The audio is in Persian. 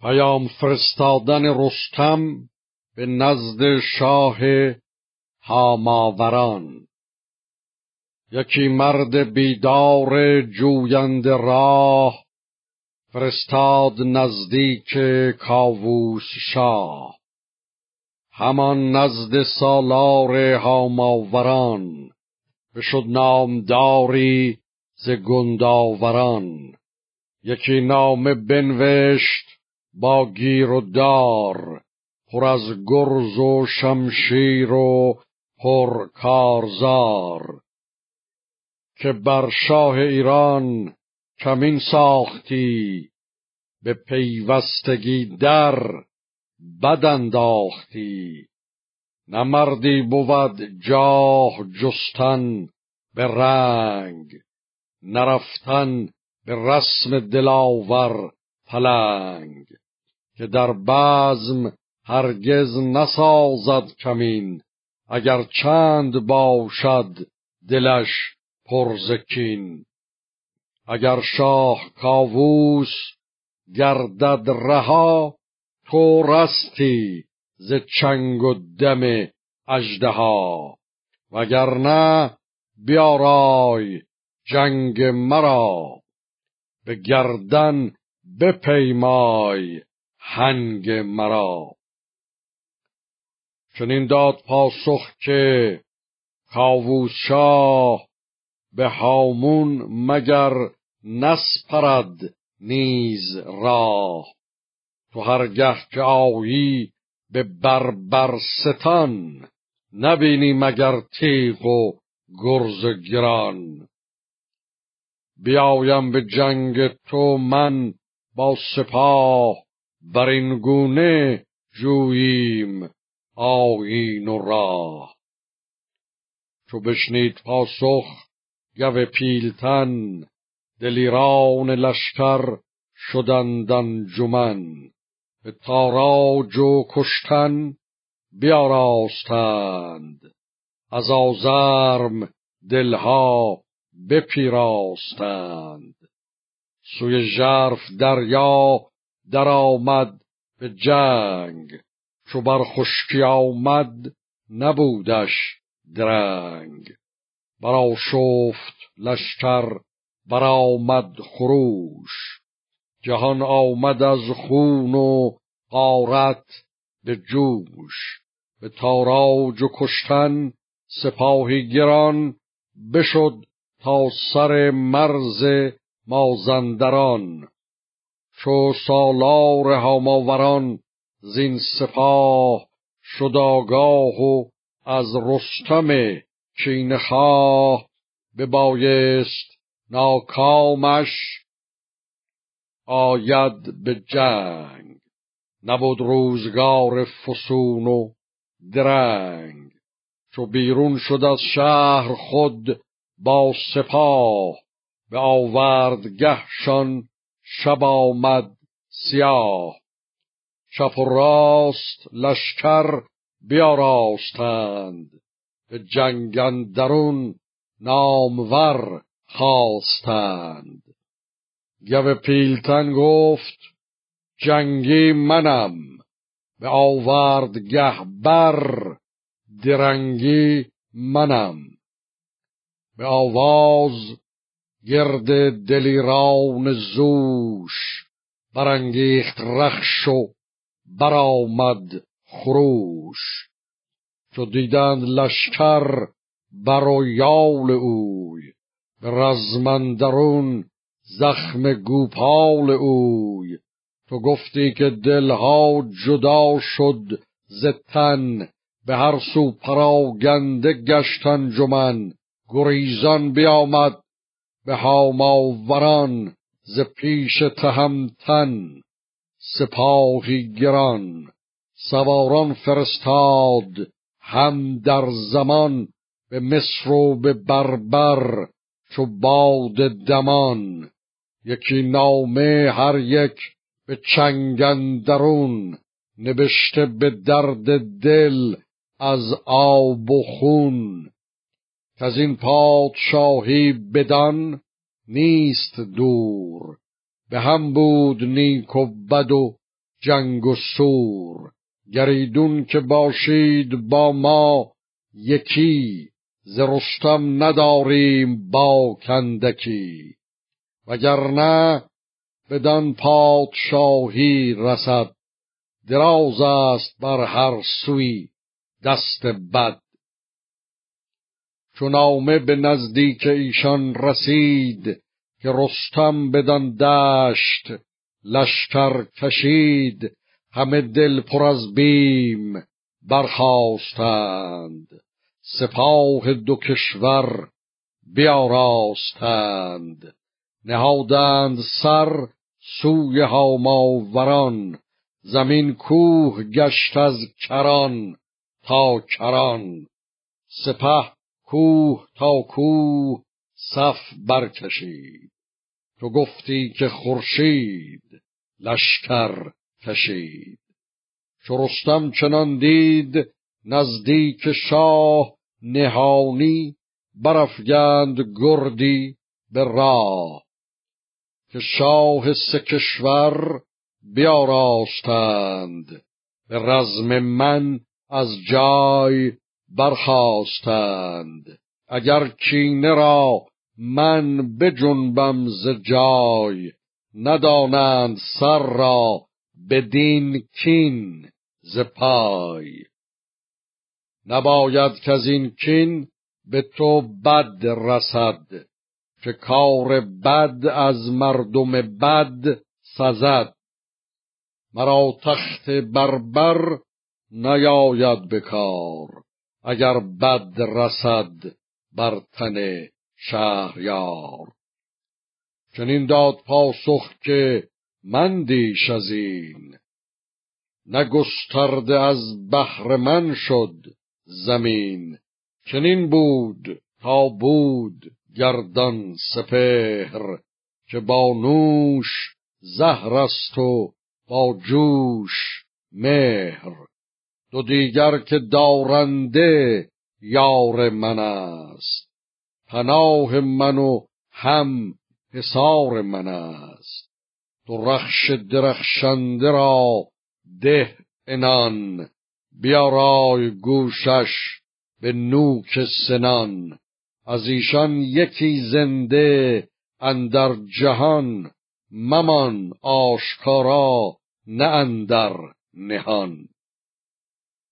پیام فرستادن رستم به نزد شاه هاماوران یکی مرد بیدار جویند راه فرستاد نزدیک کاووس شاه همان نزد سالار هاماوران بشد نامداری ز گنداوران یکی نامه بنوشت با گیر و دار پر از گرز و شمشیر و پر کارزار. که بر شاه ایران کمین ساختی به پیوستگی در بد انداختی. نمردی بود جاه جستن به رنگ نرفتن به رسم دلاور. پلنگ که در بزم هرگز نسازد کمین. اگر چند باشد دلش پرزکین اگر شاه کاووس گردد رها تو رستی ز چنگ و دم اژدها. وگرنه بیارای جنگ مرا به گردن بپیمای هنگ مرا. چنین داد پاسخ که کاووس شاه به هامون مگر نسپرد نیز راه. تو هرگه که آیی به بربرستان نبینی مگر تیغ و گرز گران. بیایم به جنگ تو من با سپاه بر این گونه جوییم آیین و راه. چو بشنید پاسخ گو پیلتن دلیران لشکر شدندن جمن به تاراج و کشتن بیاراستند. از آزرم دلها بپیراستند. سوی ژرف دریا در آمد به جنگ. چو بر خشکی آمد نبودش درنگ. برا شفت لشکر برآمد خروش. جهان آمد از خون و قارت به جوش. به تاراج و کشتن سپاهی گران بشد تا سر مرز مازندران چو سالار هاماوران زین سپاه شد آگاه و از رستم کین خواه ببایست ناکامش آید به جنگ. نبود روزگار فسون و درنگ. چو بیرون شد از شهر خود با سپاه به آوردگهشان شب آمد سیاه. چپ و راست لشکر بیاراستند. به جنگندرون نامور خواستند. گو پیلتن گفت جنگی منم. به آوردگه بر درنگی منم. به آواز گرد دلیران زوش برانگیخت رخش و برآمد خروش. چو دیدند لشکر بر و یال اوی به رزمندرون زخم گوپال اوی. تو گفتی که دلها جدا شد ز تن به هر سو پراگنده گشتن جمن گریزان بیامد به هاماوران ز پیش تهمتن سپاهی گران سواران فرستاد هم در زمان به مصر و به بربر چو باد دمان. یکی نامه هر یک به چنگندرون نبشته به درد دل از آب و خون. از این پادشاهی بدان نیست دور. به هم بود نیک و بد و جنگ و سور. گریدون که باشید با ما یکی ز نداریم با کندکی. وگرنه بدان پادشاهی رسد دراز است بر هر سوی دست بد. چون آمه به نزدیک ایشان رسید که رستم بدان دشت لشکر کشید همه دل پر از بیم برخواستند سپاه دو کشور بیاراستند. نهادند سر سوی هاماوران زمین کوه گشت از کران تا کران. سپه کوه تا کوه صف برکشید. تو گفتی که خورشید لشکر کشید. چو رستم چنان دید نزدیک شاه نهانی برافگند گردی به راه. که شاه سه کشور بیاراستند. به رزم من از جای برخواستند اگر کینه را من بجنبم ز جای ندانند سر را بدین کین ز پای. نباید که از این کین به تو بد رسد که کار بد از مردم بد سزد. مرا تخت بربر نیاید به کار. اگر بد رسد بر تن شهریار. چنین داد پاسخ که مندیش از این. نگسترده از بهر من شد زمین. چنین بود تا بود گردان سپهر که با نوش زهر است و با جوش مهر. دو دیگر که دارنده یار من است. پناه من و هم حصار من است. تو رخش درخشنده را ده انان بیارای گوشش به نوک سنان. از ایشان یکی زنده اندر جهان ممان آشکارا نه اندر نهان.